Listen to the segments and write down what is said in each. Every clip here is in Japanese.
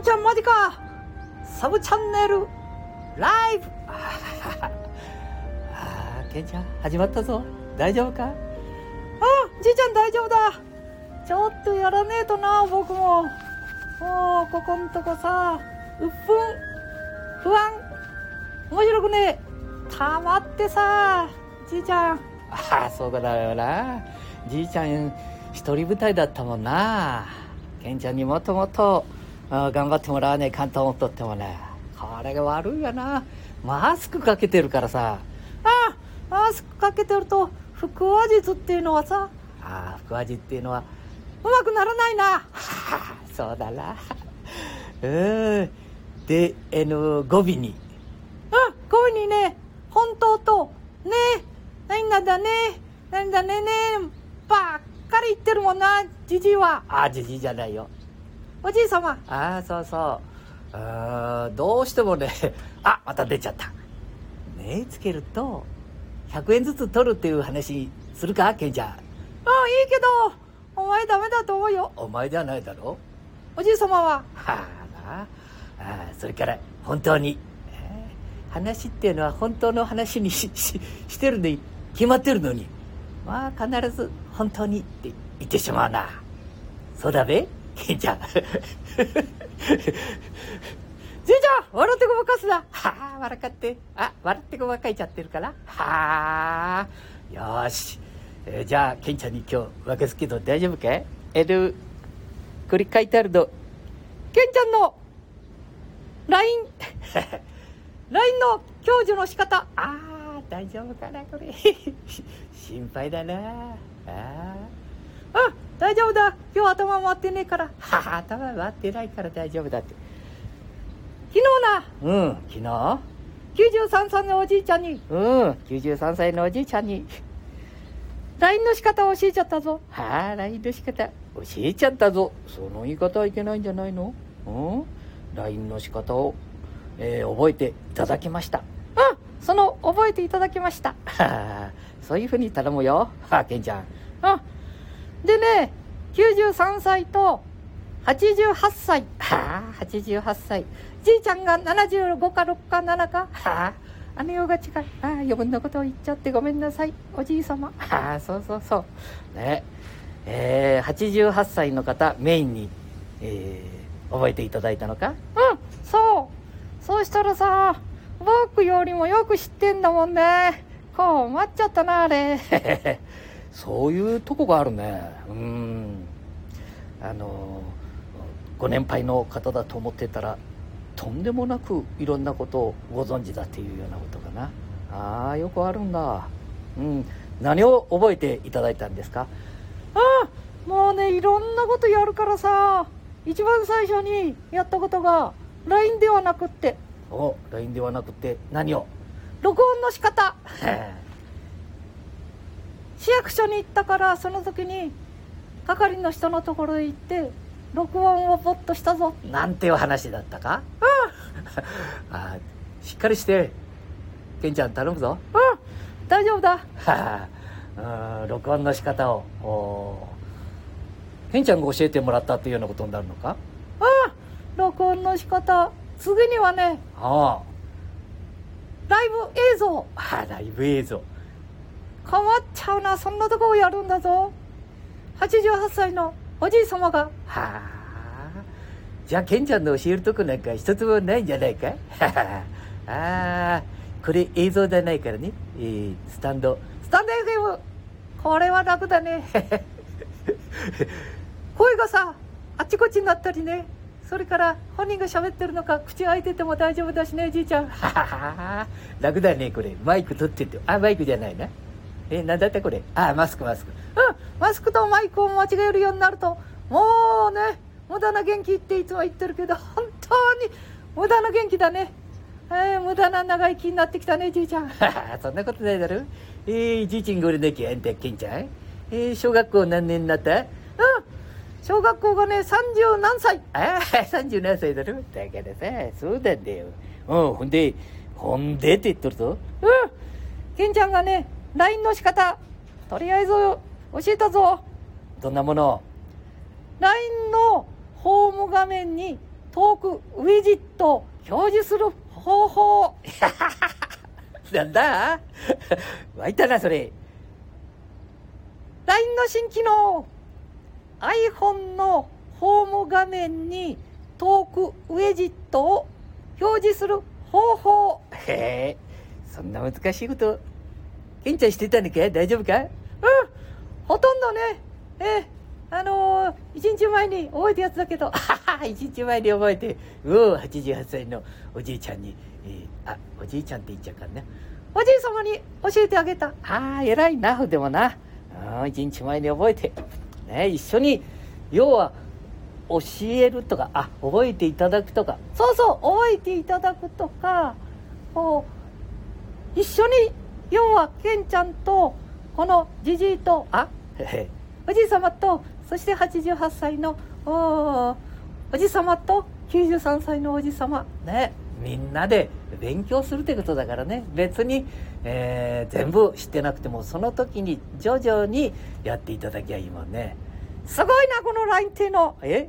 ケンちゃんマジか。サブチャンネル。ライブ。ああケンちゃん始まったぞ。大丈夫か？あじいちゃん大丈夫だ。ちょっとやらねえとな僕も。もうここんとこさうっぷん不安。面白くねえ。たまってさじいちゃん。ああそうだよな。じいちゃん一人舞台だったもんな。ケンちゃんにもっともっと。頑張ってもらわねえかんと思っとってもねこれが悪いよな。マスクかけてるからさ。ああマスクかけてると腹話術っていうのはさ。ああ腹話術っていうのはうまくならないな。そうだな。うん。であの語尾に。あ語尾にね本当とね何なんだね何だねねばっかり言ってるもんなじじいは。あじじいじゃないよ。おじい様。ああそうそう。あどうしてもね。あまた出ちゃった。目つけると100円ずつ取るっていう話するか？ケンちゃん。ああいいけどお前ダメだと思うよ。お前じゃないだろ？おじい様は？はあな。あそれから本当に、えー、話っていうのは本当の話にしししてるのに決まってるのに。まあ必ず本当にって言ってしまうな。そうだべ？ケンちゃんじいちゃん笑ってごまかすな。はあ笑かって。あ笑ってごまかいちゃってるから。はあよし、えー、じゃあケンちゃんに今日分けすけど大丈夫かい？えるこれ書いてあるの。ケンちゃんの LINE LINE の享受の仕方。ああ大丈夫かなこれ。心配だな。ああ大丈夫だ。今日頭回ってねえから。はは頭回ってないから大丈夫だって。昨日な。うん昨日？93歳のおじいちゃんに。うん93歳のおじいちゃんに。LINE の仕方を教えちゃったぞ。はあ LINE の仕方。教えちゃったぞ。その言い方はいけないんじゃないの？うん？LINE の仕方を、えー、覚えていただきました。うんその覚えていただきました。そういうふうに頼むよ。はあケンちゃん。うんでね93歳と88歳。はあ88歳。じいちゃんが75か6か7か。はあ姉が違い。ああ余分なことを言っちゃってごめんなさい。おじい様。はあそうそうそう。ね。えー、88歳の方メインに、えー、覚えていただいたのか？うんそう。そうしたらさ僕よりもよく知ってんだもんね。こう待っちゃったなあれ そういうとこがあるね。うん。あのご年配の方だと思ってたらとんでもなくいろんなことをご存知だっていうようなことかな。ああよくあるんだ。うん。何を覚えていただいたんですか？ああもうねいろんなことやるからさ一番最初にやったことが LINE ではなくって。お LINE ではなくて何を？録音の仕方市役所に行ったからその時に係の人のところへ行って録音をポッとしたぞ。なんていう話だったか？うん。あしっかりして。ケンちゃん頼むぞ。うん。大丈夫だ。は あ録音の仕方を。おケンちゃんが教えてもらったっていうようなことになるのか？うん。録音の仕方。次にはねああ。ライブ映像。あライブ映像変わっちゃうなそんなとこをやるんだぞ。88歳のおじい様がはあ。じゃあケンちゃんの教えるとこなんか一つもないんじゃないか？ああ。これ映像じゃないからね、えー、スタンド。スタンド FM これは楽だね。声がさあっちこっちになったりね。それから本人が喋ってるのか口開いてても大丈夫だしねじいちゃん。楽だねこれ。マイク取ってて。あマイクじゃないなえなんだったこれ？あマスクマスク。うんマスクとマイクを間違えるようになるともうね無駄な元気っていつも言ってるけど本当に無駄な元気だね。えー、無駄な長生きになってきたねじいちゃん。そんなことないだろ。えー、じいちんごれなきゃあんたけんちゃんえー、小学校何年になった？うん小学校がね30何歳。ああ30何歳だろ。だからさそうなんだよ。うんほんでほんでって言っとるぞ。うんケンちゃんがね LINE の仕方とりあえず教えたぞどんなもの？LINE のホーム画面にトークウィジット表示する方法。なんだ？湧いたな、それ。LINE の新機能。iPhone のホーム画面にトークウェジットを表示する方法。へえ、そんな難しいこと、ケンちゃんしてたんだっけ？大丈夫か？うん、ほとんどね、えー、あのー、一日前に覚えたやつだけど、一日前に覚えて、うお、88歳のおじいちゃんに、えー、あ、おじいちゃんって言っちゃうからね。おじい様に教えてあげた。ああ、偉いな、でもな。一日前に覚えて、ね、一緒に、要は、教えるとか、あ、覚えていただくとか、そうそう、覚えていただくとか、こう、一緒に、要は、ケンちゃんと、このじじいと、あ、おじい様と、そして88歳の、おおじ様と93歳のおじ様、ね、みんなで勉強するってことだからね、別に、えー、全部知ってなくても、その時に徐々にやっていただきゃいいもんね。すごいな、この LINE っていうの。え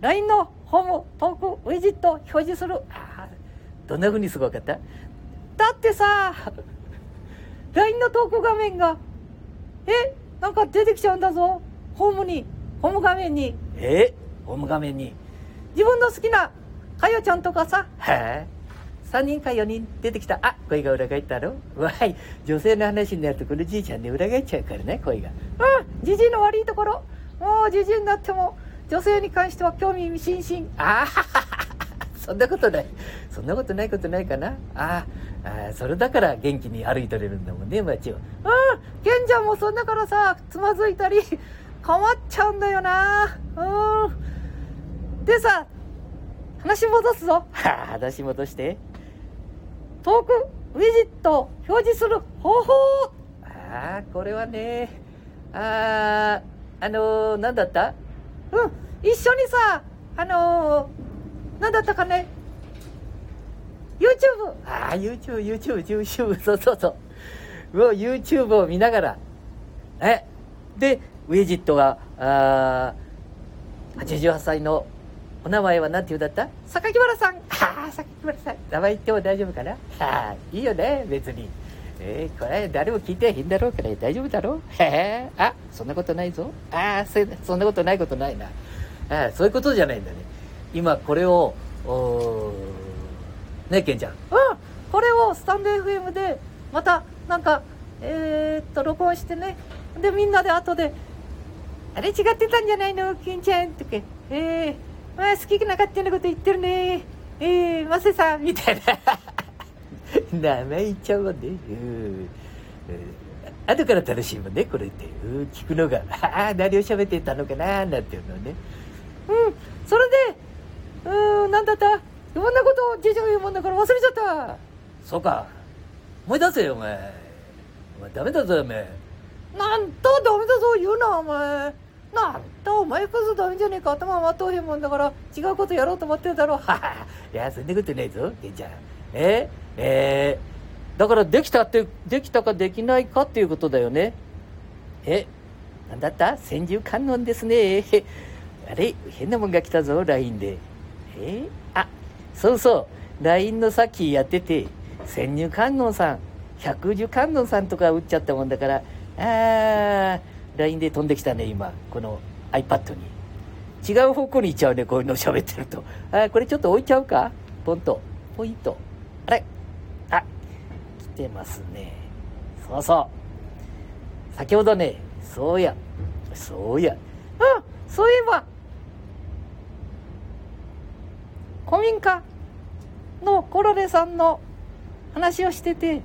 ?LINE のホームトークウィジット表示する。どんな風にすごかった？だってさ、LINE のトーク画面が、え？なんか出てきちゃうんだぞ。ホームに、ホーム画面に。え？ホーム画面に。自分の好きなかよちゃんとかさ。へえ。3人か4人出てきた。あ、声が裏返ったろわい。女性の話になるとこのじいちゃんで裏返っちゃうからね、声が。うん、じじいの悪いところ。もうじじいになっても、女性に関しては興味津々。ああ、そんなことない。そんなことないことないかな。ああ、それだから元気に歩いとれるんだもんね、街を。うん、ケンちゃんもそんだからさ、つまずいたり、困っちゃうんだよな。うん。でさ、話戻すぞ。は あ話戻して。トークウィジット表示する方法ああ、これはね、ああ、あのー、なんだった？うん、一緒にさ、あのー、なんだったかね、YouTube! ああ、YouTube、YouTube、YouTube、そうそうそう。う YouTube を見ながら、え、で、ウィジットが、あ88歳のお名前は何て言うんだった？榊原さん。は あ、榊原さん。名前言っても大丈夫かな？はあ、いいよね、別に。えー、これ誰も聞いてへんだろうから大丈夫だろう？へえ。あ、そんなことないぞ。ああ、そんなことないことないな。あそういうことじゃないんだね。今これを、おねケンちゃん。うん。これをスタンド FM で、また、なんか、えー、っと、録音してね。で、みんなで後で、あれ違ってたんじゃないの？ケンちゃんとか。ええーまあ、好きな勝手なこと言ってるね。えー、マセさん、みたいな。名前言っちゃうもんね。うん。後から楽しいもんね、これって。うん、聞くのが。ああ、何を喋ってたのかな、なんていうのね。うん、それで、うん、なんだった？いろんなこと？をじいちゃん言うもんだから忘れちゃった。そうか。思い出せよ、お前。お前ダメだぞ、お前。なんとダメだぞ、言うな、お前。なんだお前こそダメじゃねえか。頭回っとへんもんだから違うことやろうと思ってるだろはは いやそんなことないぞケンちゃん。え？えー、だからできたってできたかできないかっていうことだよね。え？なんだった？千住観音ですね。あれ変なもんが来たぞ LINE でえ？あそうそう LINE のさっきやってて千入観音さん百十観音さんとか打っちゃったもんだからああ LINE で飛んできたね、今、この iPad に。違う方向に行っちゃうね、こういうの喋ってると。あ、これちょっと置いちゃうか？ポンと。ポイント。あれ？あ、来てますね。そうそう。先ほどね、そうや、そうや。うん、そういえば、古民家のコロレさんの話をしてて、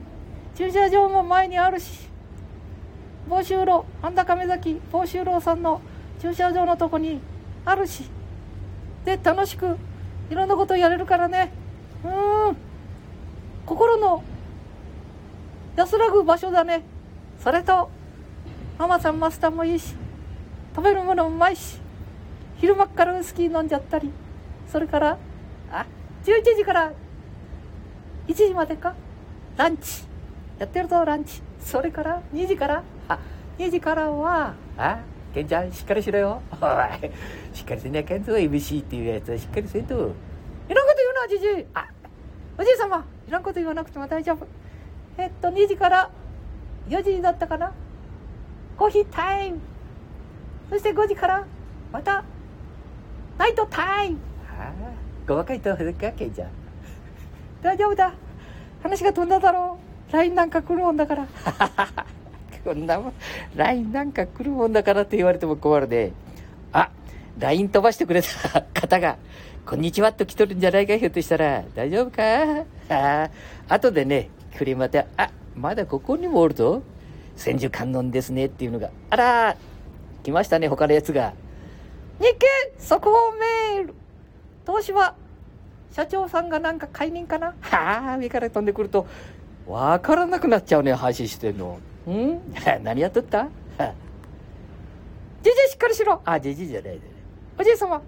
駐車場も前にあるし、房州路半田亀崎房州路さんの駐車場のとこにあるしで楽しくいろんなことやれるからね。うん。心の安らぐ場所だね。それとママさんマスターもいいし食べるものうまいし昼間からウイスキー飲んじゃったりそれからあ11時から1時までか？ランチやってるぞランチそれから2時から？あ2時からはあケンちゃんしっかりしろよおいしっかりせなあかんぞ MC っていうやつはしっかりせんとあ、じじい。あ、おじい様、いらんこと言わなくても大丈夫。えっと、2時から4時だったかな？コーヒータイム。そして5時から、また、ナイトタイムあ。ああ、細かいところか、ケイちゃん。大丈夫だ。話が飛んだだろう。LINE なんか来るもんだから。こんなもん、LINE なんか来るもんだからって言われても困るね。あ、LINE 飛ばしてくれた 方が、こんにちはと来とるんじゃないか、ひょっとしたら。大丈夫か？あ、後でね、来りまた、あ、まだここにもおるぞ。千手観音ですねっていうのが。あら、来ましたね、他のやつが。日経速報メール東芝社長さんがなんか解任かな？はあ、上から飛んでくると、わからなくなっちゃうね、配信してんの。ん？何やっとった？じじいしっかりしろあ、じじいじゃないで、おじい様。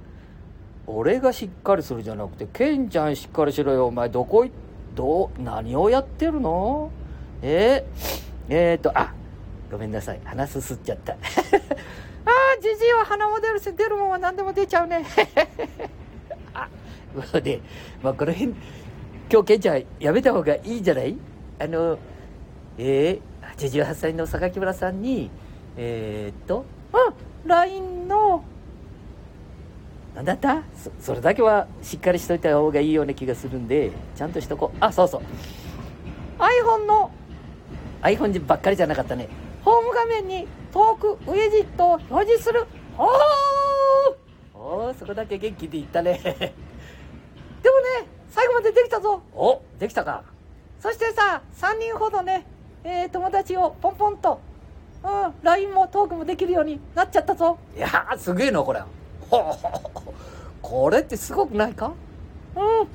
俺がしっかりするじゃなくて、ケンちゃんしっかりしろよ。お前、どこい、どう、何をやってるの？え？ー、えー、と、あ、ごめんなさい。鼻すすっちゃった。ああ、じじいは鼻も出るし、出るもんは何でも出ちゃうね。あ、もうね、まあ、この辺、今日ケンちゃんやめた方がいいんじゃない？あの、えー、88歳の榊村さんに、えー、っと、うん、LINE の、なんだった？そそれだけはしっかりしといた方がいいような気がするんで、ちゃんとしとこう。あ、そうそう。iPhone の、iPhone ばっかりじゃなかったね。ホーム画面にトークウェジットを表示する。おーおー、そこだけ元気で言ったね。最後までできたぞ。お、できたか。そしてさ、3人ほどね、えー、友達をポンポンと、うん、LINE もトークもできるようになっちゃったぞ。いやー、すげえな、これ。ほこれってすごくないか？うん。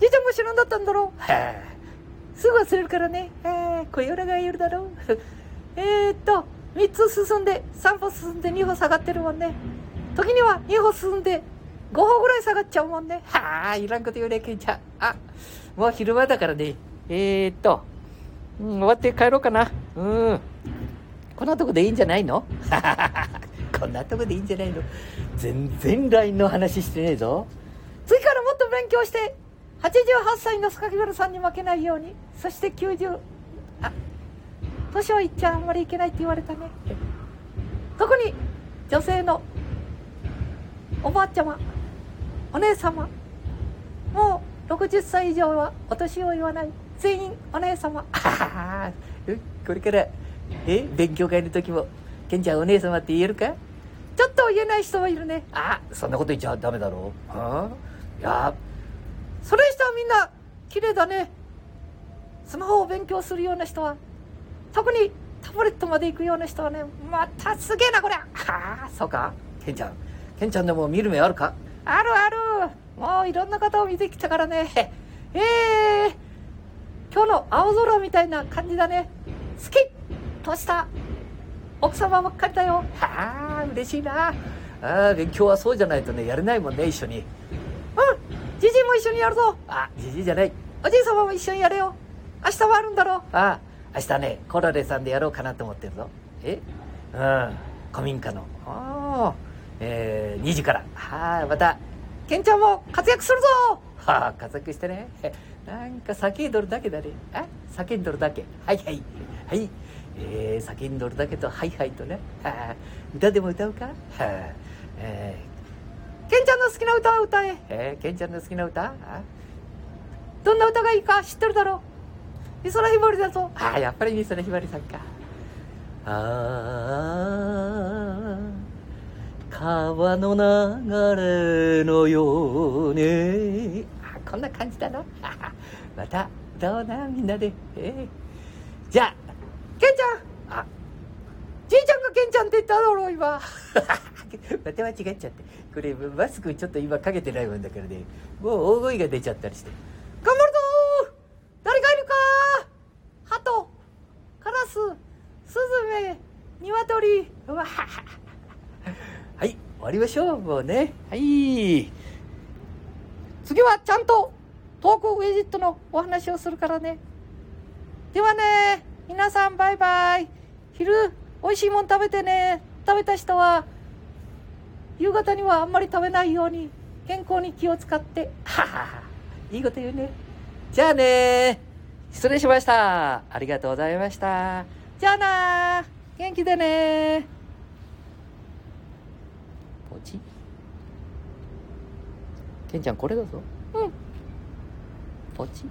じいちゃんも知らんだったんだろう。へえ。すぐ忘れるからね。えー、こよらがいるだろう。えっと、3つ進んで、3歩進んで2歩下がってるもんね。時には2歩進んで、5歩ぐらい下がっちゃうもんね。はあ、いらんこと言うね、ケンちゃん。あ、もう昼間だからね。えー、っと、うん、終わって帰ろうかな。うん。こんなとこでいいんじゃないの？こんなとこでいいんじゃないの？全然 LINE の話してねえぞ。次からもっと勉強して、88歳の榊原さんに負けないように、そして90、あ、年をいっちゃあんまりいけないって言われたね。特に女性のおばあちゃま、お姉様、もう60歳以上はお年を言わない。全員お姉様。あ これから、え、勉強会の時も、ケンちゃんお姉様って言えるか？ちょっと言えない人もいるね。あ、そんなこと言っちゃダメだろう。あいや、それにしてはみんな、綺麗だね。スマホを勉強するような人は、特にタブレットまで行くような人はね、またすげえな、これ。はあ、そうか。ケンちゃん。ケンちゃんでも見る目あるか？あるある。もういろんな方を見てきたからね。ええー今日の青空みたいな感じだね。好きとした奥様ばっかりだよ。はあ、嬉しいな。ああ、勉強はそうじゃないとね、やれないもんね、一緒に。うん、じじいも一緒にやるぞ。あ、じじいじゃない。おじい様も一緒にやれよ。明日はあるんだろう。ああ、明日ね、コロレさんでやろうかなと思ってるぞ。え？うん、古民家の。ああ、えー、2時から。はあ、また、ケンちゃんも活躍するぞはあ、活躍してね。なんか叫んどるだけだね。あ叫んどるだけ。はいはい。はい。えー、叫んどるだけと、はいはいとね。はあ、歌でも歌うか？はあ、えー、ケンちゃんの好きな歌を歌え。えー、ケンちゃんの好きな歌？どんな歌がいいか知ってるだろう？美空ひばりだぞ。ああ、やっぱり美空ひばりさんか。ああ、川の流れのように。こんな感じだな。また、どうな、みんなで。えー、じゃあ、ケンちゃんあ、じいちゃんがケンちゃんって言っただろう、今。また間違っちゃって。これ、マスクちょっと今かけてないもんだからね。もう大声が出ちゃったりして。頑張るぞ誰かいるか鳩、カラス、スズメ、ニワトリ。うわはい、終わりましょう、もうね。はい。次はちゃんとトークウェジットのお話をするからね。ではね、皆さんバイバイ。昼、美味しいもん食べてね。食べた人は、夕方にはあんまり食べないように、健康に気を使って。ははいいこと言うね。じゃあね失礼しました。ありがとうございました。じゃあな元気でねてんちゃんこれだぞ。うん。ポチッ。